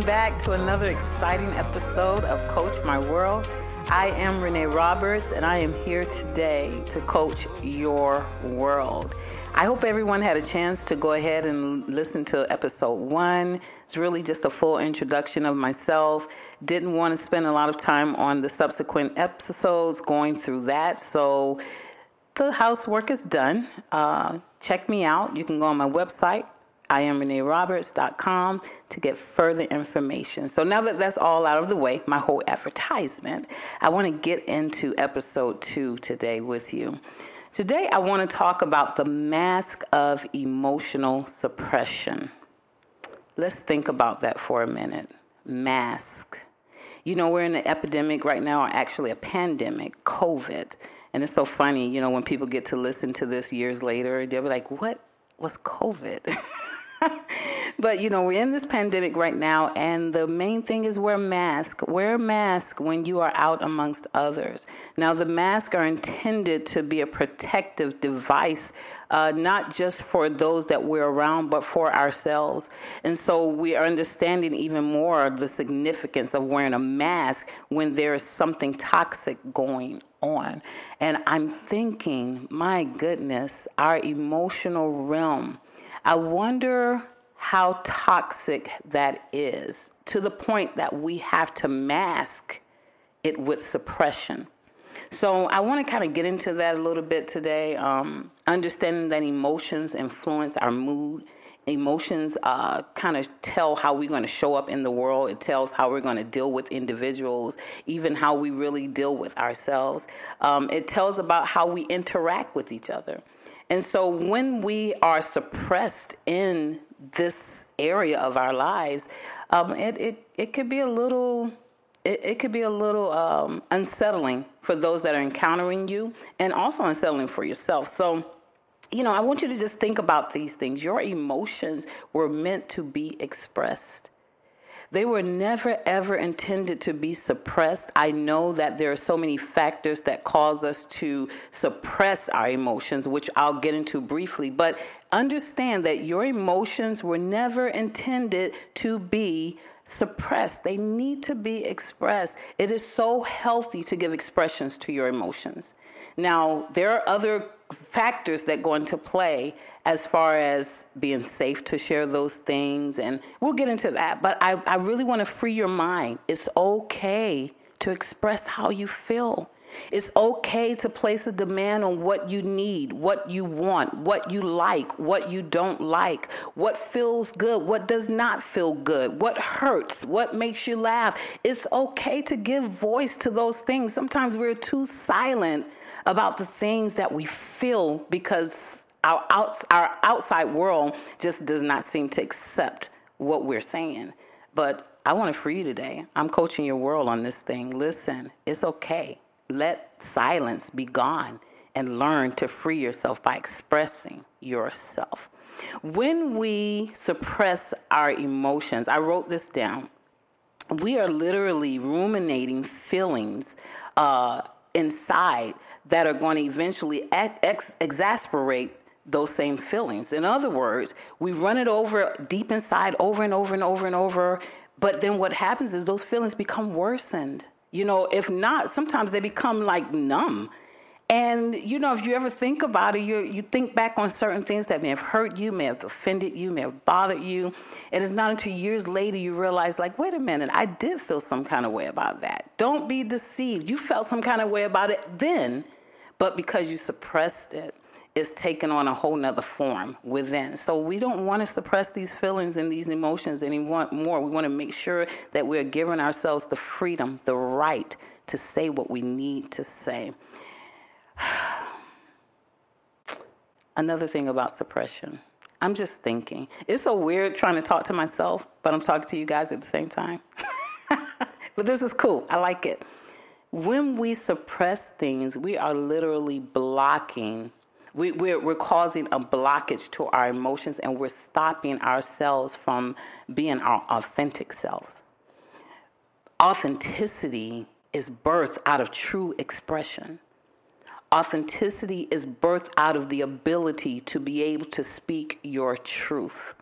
Welcome back to another exciting episode of Coach My World. I am Renee Roberts, and I am here today to coach your world. I hope everyone had a chance to go ahead and listen to episode one. It's really just a full introduction of myself. Didn't want to spend a lot of time on the subsequent episodes going through that, so the housework is done. Uh, check me out. You can go on my website, I am ReneeRoberts.com to get further information. So now that that's all out of the way, my whole advertisement, I want to get into episode two today with you. Today, I want to talk about the mask of emotional suppression. Let's think about that for a minute. Mask. You know, we're in an epidemic right now, or actually a pandemic, COVID. And it's so funny, you know, when people get to listen to this years later, they'll be like, what was COVID? but you know, we're in this pandemic right now, and the main thing is wear mask. Wear a mask when you are out amongst others. Now, the masks are intended to be a protective device, uh, not just for those that we're around, but for ourselves. And so we are understanding even more the significance of wearing a mask when there is something toxic going on. And I'm thinking, my goodness, our emotional realm I wonder how toxic that is to the point that we have to mask it with suppression. So I want to kind of get into that a little bit today. Um, understanding that emotions influence our mood. Emotions uh, kind of tell how we're going to show up in the world. It tells how we're going to deal with individuals, even how we really deal with ourselves. Um, it tells about how we interact with each other. And so when we are suppressed in this area of our lives, um, it, it, it could be a little it, it could be a little um, unsettling for those that are encountering you and also unsettling for yourself. So, you know, I want you to just think about these things. Your emotions were meant to be expressed. They were never ever intended to be suppressed. I know that there are so many factors that cause us to suppress our emotions, which I'll get into briefly, but understand that your emotions were never intended to be suppressed. They need to be expressed. It is so healthy to give expressions to your emotions. Now, there are other factors that go into play as far as being safe to share those things. And we'll get into that. But I, I really want to free your mind. It's okay to express how you feel. It's okay to place a demand on what you need, what you want, what you like, what you don't like, what feels good, what does not feel good, what hurts, what makes you laugh. It's okay to give voice to those things. Sometimes we're too silent about the things that we feel because our, outs, our outside world just does not seem to accept what we're saying. But I want to free you today. I'm coaching your world on this thing. Listen, it's okay. Let silence be gone and learn to free yourself by expressing yourself. When we suppress our emotions, I wrote this down. We are literally ruminating feelings uh, inside that are going to eventually ex- exasperate those same feelings. In other words, we run it over deep inside over and over and over and over. But then what happens is those feelings become worsened. You know, if not, sometimes they become like numb. And you know, if you ever think about it, you you think back on certain things that may have hurt you, may have offended you, may have bothered you, and it's not until years later you realize, like, wait a minute, I did feel some kind of way about that. Don't be deceived. You felt some kind of way about it then, but because you suppressed it, it's taken on a whole nother form within. So we don't want to suppress these feelings and these emotions anymore. We want to make sure that we're giving ourselves the freedom, the right to say what we need to say. Another thing about suppression. I'm just thinking. It's so weird trying to talk to myself, but I'm talking to you guys at the same time. but this is cool. I like it. When we suppress things, we are literally blocking, we, we're, we're causing a blockage to our emotions and we're stopping ourselves from being our authentic selves. Authenticity is birthed out of true expression. Authenticity is birthed out of the ability to be able to speak your truth.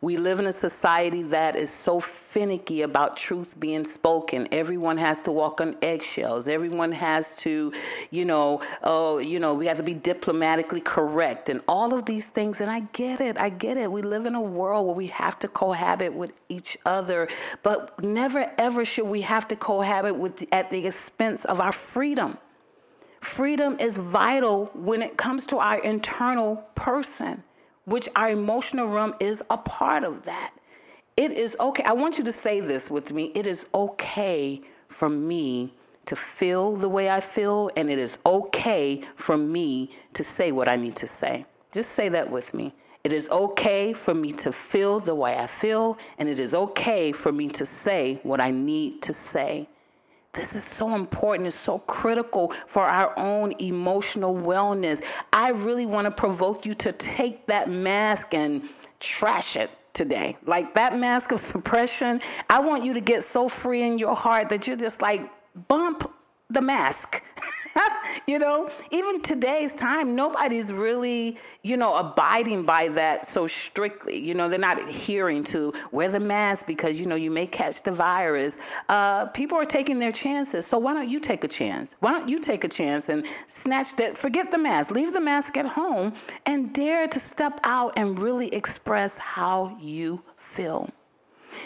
We live in a society that is so finicky about truth being spoken. Everyone has to walk on eggshells. Everyone has to, you know, oh, you know, we have to be diplomatically correct and all of these things. And I get it. I get it. We live in a world where we have to cohabit with each other, but never ever should we have to cohabit with at the expense of our freedom. Freedom is vital when it comes to our internal person which our emotional realm is a part of that. It is okay. I want you to say this with me. It is okay for me to feel the way I feel, and it is okay for me to say what I need to say. Just say that with me. It is okay for me to feel the way I feel, and it is okay for me to say what I need to say. This is so important. It's so critical for our own emotional wellness. I really want to provoke you to take that mask and trash it today. Like that mask of suppression, I want you to get so free in your heart that you're just like, bump the mask. you know, even today's time, nobody's really, you know, abiding by that so strictly. You know, they're not adhering to wear the mask because, you know, you may catch the virus. Uh, people are taking their chances. So why don't you take a chance? Why don't you take a chance and snatch that, forget the mask, leave the mask at home and dare to step out and really express how you feel.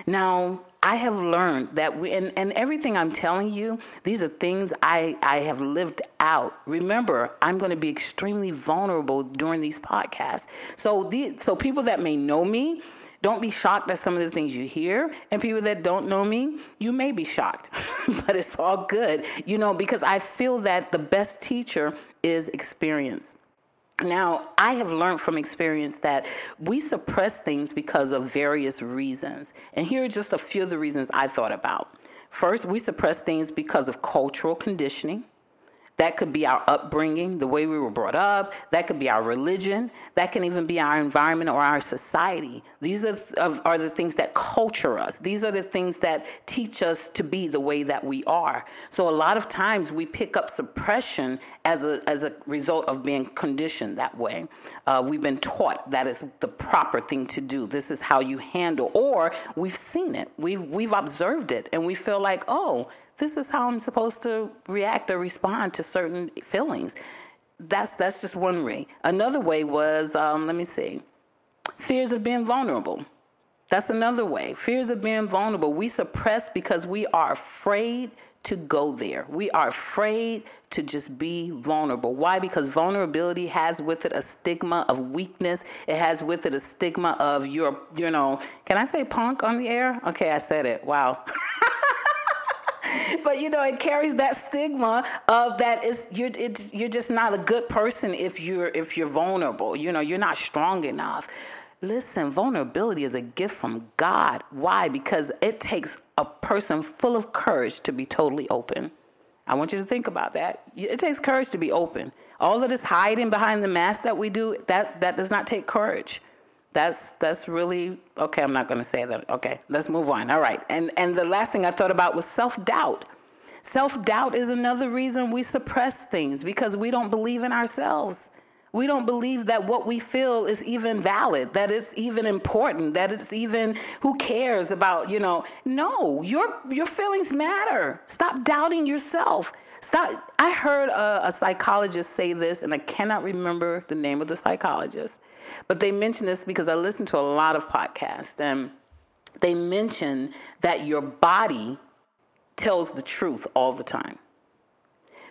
Now, I have learned that we, and, and everything I'm telling you, these are things I, I have lived out. Remember, I'm going to be extremely vulnerable during these podcasts. So, the, so people that may know me, don't be shocked at some of the things you hear. And people that don't know me, you may be shocked, but it's all good, you know, because I feel that the best teacher is experience. Now, I have learned from experience that we suppress things because of various reasons. And here are just a few of the reasons I thought about. First, we suppress things because of cultural conditioning. That could be our upbringing, the way we were brought up. That could be our religion. That can even be our environment or our society. These are, are the things that culture us. These are the things that teach us to be the way that we are. So a lot of times we pick up suppression as a, as a result of being conditioned that way. Uh, we've been taught that is the proper thing to do. This is how you handle, or we've seen it. We've, we've observed it and we feel like, oh, this is how I'm supposed to react or respond to certain feelings. That's that's just one way. Another way was, um, let me see, fears of being vulnerable. That's another way. Fears of being vulnerable. We suppress because we are afraid to go there. We are afraid to just be vulnerable. Why? Because vulnerability has with it a stigma of weakness. It has with it a stigma of your, you know, can I say punk on the air? Okay, I said it. Wow. but you know, it carries that stigma of that is you're it's, you're just not a good person if you're if you're vulnerable. You know, you're not strong enough. Listen, vulnerability is a gift from God. Why? Because it takes a person full of courage to be totally open. I want you to think about that. It takes courage to be open. All of this hiding behind the mask that we do, that that does not take courage that's that's really okay i'm not going to say that okay let's move on all right. And and the last thing i thought about was self-doubt. Self-doubt is another reason we suppress things because we don't believe in ourselves. We don't believe that what we feel is even valid that it's even important that it's even who cares about you know. No your your feelings matter. Stop doubting yourself stop i heard a, a psychologist say this and i cannot remember the name of the psychologist but they mention this because I listen to a lot of podcasts and they mention that your body tells the truth all the time.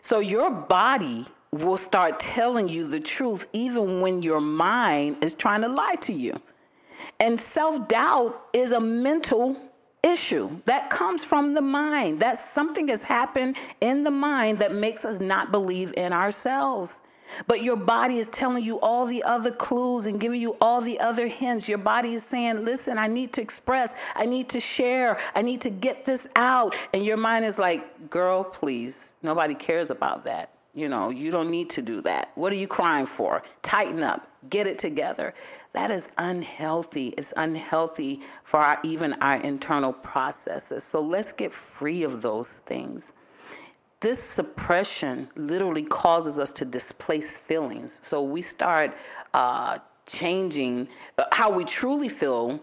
So your body will start telling you the truth even when your mind is trying to lie to you. And self doubt is a mental issue that comes from the mind. That something has happened in the mind that makes us not believe in ourselves. But your body is telling you all the other clues and giving you all the other hints. Your body is saying, listen, I need to express, I need to share, I need to get this out. And your mind is like, girl, please, nobody cares about that. You know, you don't need to do that. What are you crying for? Tighten up, get it together. That is unhealthy. It's unhealthy for our, even our internal processes. So let's get free of those things this suppression literally causes us to displace feelings. So we start uh, changing uh, how we truly feel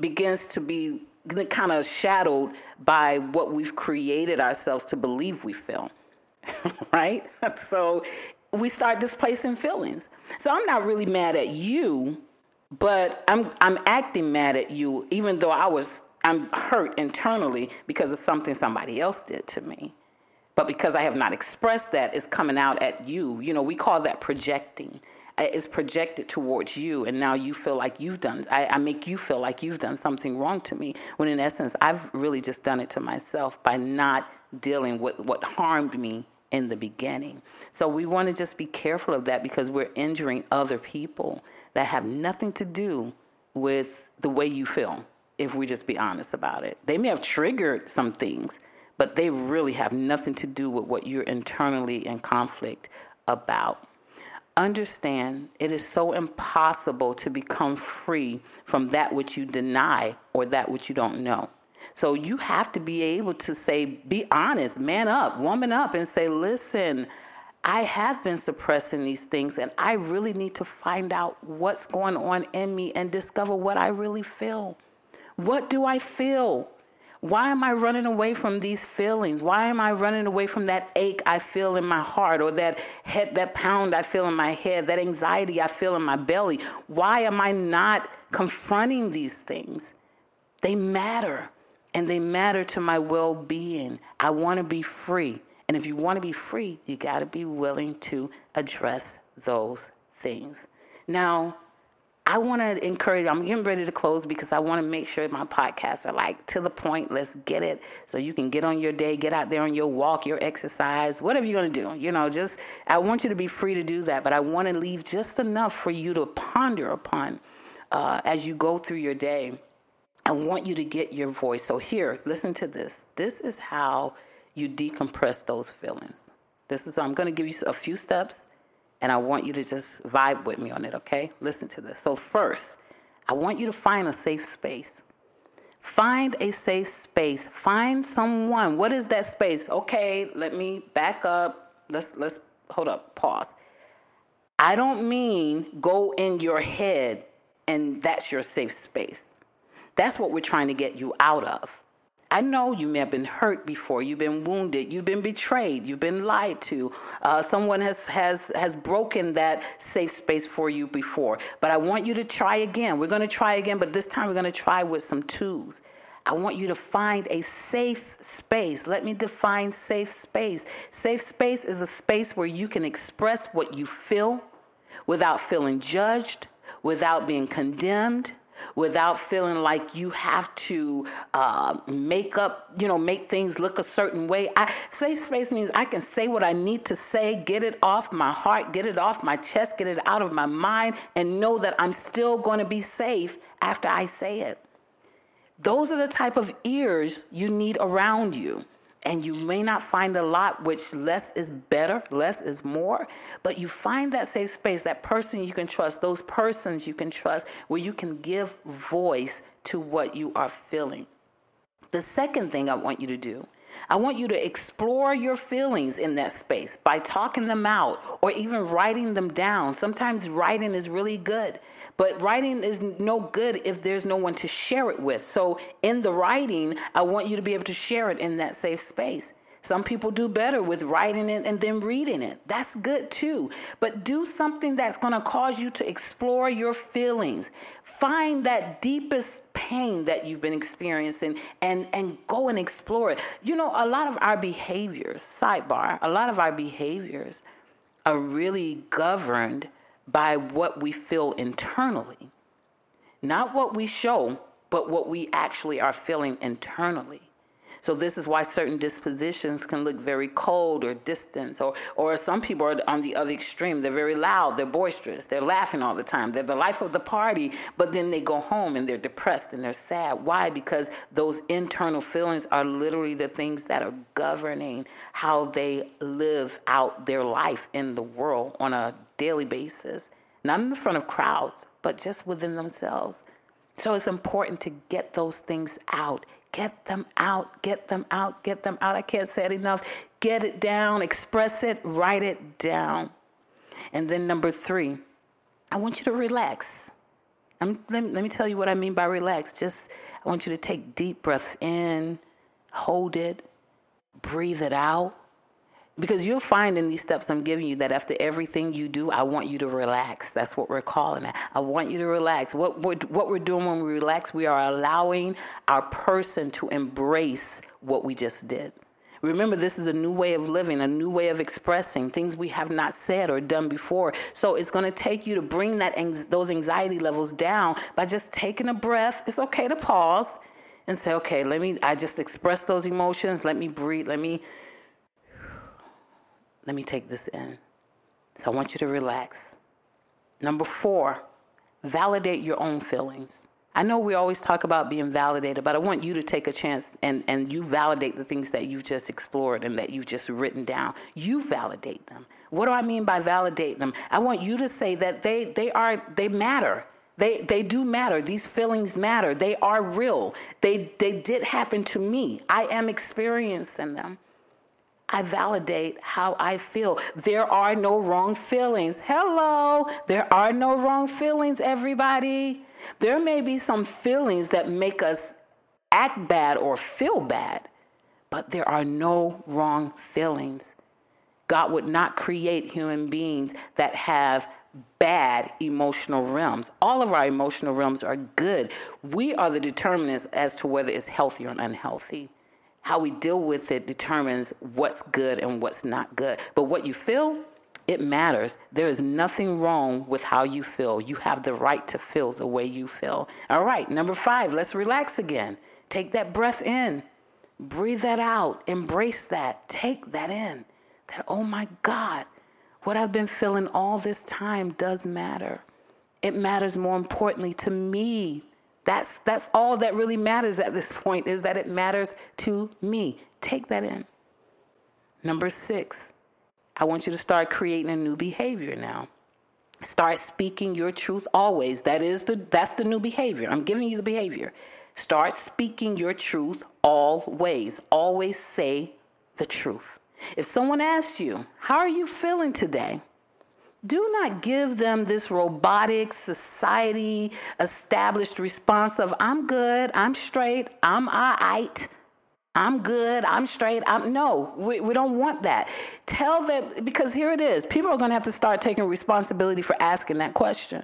begins to be kind of shadowed by what we've created ourselves to believe we feel. right? So we start displacing feelings. So I'm not really mad at you, but I'm I'm acting mad at you even though I was I'm hurt internally because of something somebody else did to me. But because I have not expressed that, it's coming out at you. You know, we call that projecting. It's projected towards you, and now you feel like you've done. I, I make you feel like you've done something wrong to me. When in essence, I've really just done it to myself by not dealing with what harmed me in the beginning. So we want to just be careful of that because we're injuring other people that have nothing to do with the way you feel, if we just be honest about it. They may have triggered some things, but they really have nothing to do with what you're internally in conflict about. Understand it is so impossible to become free from that which you deny or that which you don't know. So you have to be able to say, be honest, man up, woman up, and say, listen, I have been suppressing these things, and I really need to find out what's going on in me and discover what I really feel. What do I feel? Why am I running away from these feelings? Why am I running away from that ache I feel in my heart or that head that pound I feel in my head, that anxiety I feel in my belly? Why am I not confronting these things? They matter and they matter to my well being. I want to be free. And if you want to be free, you got to be willing to address those things. Now, I want to encourage, I'm getting ready to close because I want to make sure my podcasts are like to the point. Let's get it so you can get on your day, get out there on your walk, your exercise, whatever you're going to do. You know, just, I want you to be free to do that, but I want to leave just enough for you to ponder upon uh, as you go through your day. I want you to get your voice. So, here, listen to this. This is how you decompress those feelings. This is, I'm going to give you a few steps and I want you to just vibe with me on it, okay? Listen to this. So, first, I want you to find a safe space. Find a safe space. Find someone. What is that space? Okay, let me back up. Let's let's hold up. Pause. I don't mean go in your head and that's your safe space. That's what we're trying to get you out of. I know you may have been hurt before. You've been wounded. You've been betrayed. You've been lied to. Uh, someone has, has, has broken that safe space for you before. But I want you to try again. We're going to try again, but this time we're going to try with some tools. I want you to find a safe space. Let me define safe space. Safe space is a space where you can express what you feel without feeling judged, without being condemned without feeling like you have to uh, make up, you know, make things look a certain way. I, safe space means I can say what I need to say, get it off my heart, get it off my chest, get it out of my mind, and know that I'm still going to be safe after I say it. Those are the type of ears you need around you and you may not find a lot, which less is better, less is more, but you find that safe space, that person you can trust, those persons you can trust, where you can give voice to what you are feeling. The second thing I want you to do I want you to explore your feelings in that space by talking them out or even writing them down. Sometimes writing is really good, but writing is no good if there's no one to share it with. So, in the writing, I want you to be able to share it in that safe space. Some people do better with writing it and then reading it. That's good too. But do something that's going to cause you to explore your feelings. Find that deepest pain that you've been experiencing and, and go and explore it. You know, a lot of our behaviors, sidebar, a lot of our behaviors are really governed by what we feel internally. Not what we show, but what we actually are feeling internally. So this is why certain dispositions can look very cold or distant, or or some people are on the other extreme. They're very loud, they're boisterous, they're laughing all the time. They're the life of the party, but then they go home and they're depressed and they're sad. Why? Because those internal feelings are literally the things that are governing how they live out their life in the world on a daily basis. Not in the front of crowds, but just within themselves. So it's important to get those things out Get them out, get them out, get them out. I can't say it enough. Get it down, express it, write it down. And then number three, I want you to relax. I'm, let, me, let me tell you what I mean by relax. Just, I want you to take deep breath in, hold it, breathe it out. Because you'll find in these steps I'm giving you that after everything you do, I want you to relax. That's what we're calling it. I want you to relax. What we're, what we're doing when we relax, we are allowing our person to embrace what we just did. Remember, this is a new way of living, a new way of expressing things we have not said or done before. So it's going to take you to bring that those anxiety levels down by just taking a breath. It's okay to pause and say, "Okay, let me. I just express those emotions. Let me breathe. Let me. Let me take this in." So I want you to relax. Number four, validate your own feelings. I know we always talk about being validated, but I want you to take a chance and, and you validate the things that you've just explored and that you've just written down. You validate them. What do I mean by validate them? I want you to say that they, they are they matter. They they do matter. These feelings matter. They are real. They they did happen to me. I am experiencing them. I validate how I feel. There are no wrong feelings. Hello. There are no wrong feelings, everybody. There may be some feelings that make us act bad or feel bad, but there are no wrong feelings. God would not create human beings that have bad emotional realms. All of our emotional realms are good. We are the determinants as to whether it's healthy or unhealthy. How we deal with it determines what's good and what's not good. But what you feel, it matters. There is nothing wrong with how you feel. You have the right to feel the way you feel. All right, number five, let's relax again. Take that breath in, breathe that out, embrace that, take that in. That, oh my God, what I've been feeling all this time does matter. It matters more importantly to me. That's, that's all that really matters at this point is that it matters to me. Take that in. Number six, I want you to start creating a new behavior now. Start speaking your truth always. That is the that's the new behavior. I'm giving you the behavior. Start speaking your truth always. Always say the truth. If someone asks you, "How are you feeling today?" Do not give them this robotic society established response of I'm good, I'm straight, I'm all right. I'm good, I'm straight. I'm no, we, we don't want that. Tell them because here it is. People are going to have to start taking responsibility for asking that question.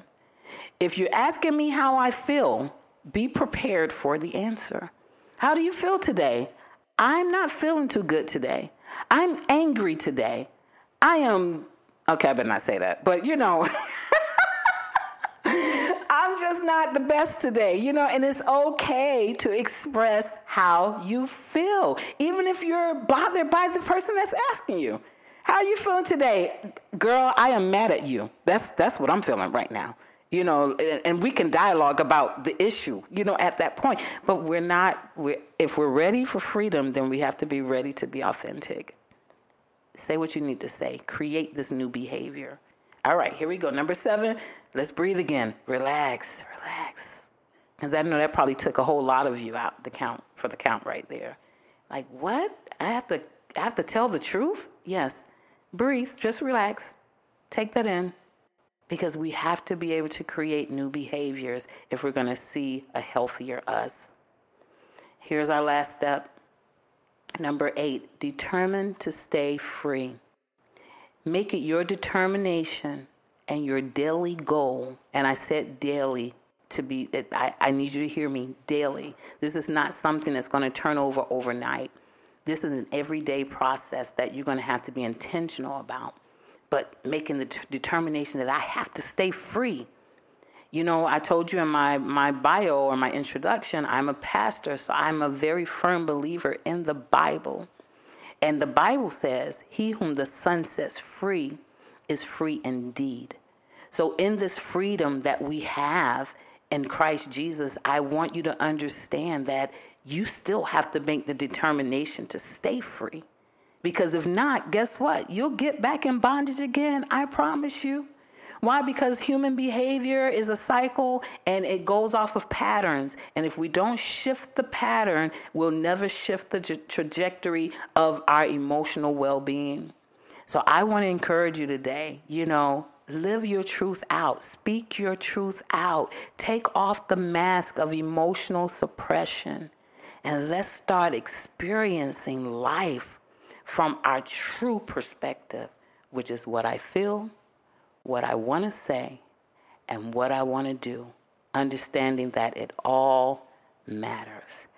If you're asking me how I feel, be prepared for the answer. How do you feel today? I'm not feeling too good today. I'm angry today. I am okay, I better not say that, but you know. I'm just not the best today, you know, and it's okay to express how you feel, even if you're bothered by the person that's asking you. How are you feeling today? Girl, I am mad at you. That's that's what I'm feeling right now. You know, and we can dialogue about the issue, you know, at that point. But we're not we're, if we're ready for freedom, then we have to be ready to be authentic. Say what you need to say. Create this new behavior. All right, here we go. Number seven, let's breathe again. Relax, relax. Because I know that probably took a whole lot of you out the count for the count right there. Like, what? I have to I have to tell the truth? Yes. Breathe, just relax. Take that in. Because we have to be able to create new behaviors if we're going to see a healthier us. Here's our last step. Number eight, determine to stay free. Make it your determination and your daily goal. And I said daily to be, I, I need you to hear me daily. This is not something that's going to turn over overnight. This is an everyday process that you're going to have to be intentional about. But making the t- determination that I have to stay free. You know, I told you in my, my bio or my introduction, I'm a pastor, so I'm a very firm believer in the Bible. And the Bible says, He whom the Son sets free is free indeed. So, in this freedom that we have in Christ Jesus, I want you to understand that you still have to make the determination to stay free. Because if not, guess what? You'll get back in bondage again. I promise you. Why? Because human behavior is a cycle and it goes off of patterns. And if we don't shift the pattern, we'll never shift the tra- trajectory of our emotional well being. So I want to encourage you today, you know, Live your truth out. Speak your truth out. Take off the mask of emotional suppression. And let's start experiencing life from our true perspective, which is what I feel, what I want to say, and what I want to do, understanding that it all matters.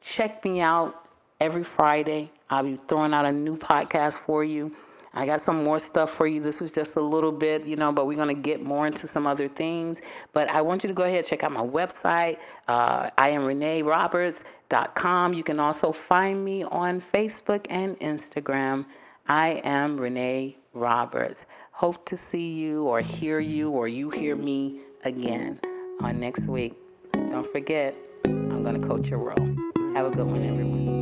Check me out every Friday. I'll be throwing out a new podcast for you. I got some more stuff for you. This was just a little bit, you know, but we're going to get more into some other things. But I want you to go ahead and check out my website. Uh, I am ReneeRoberts.com. You can also find me on Facebook and Instagram. I am Renee Roberts. Hope to see you or hear you or you hear me again on next week. Don't forget, I'm going to coach your world. Have a good one, everyone.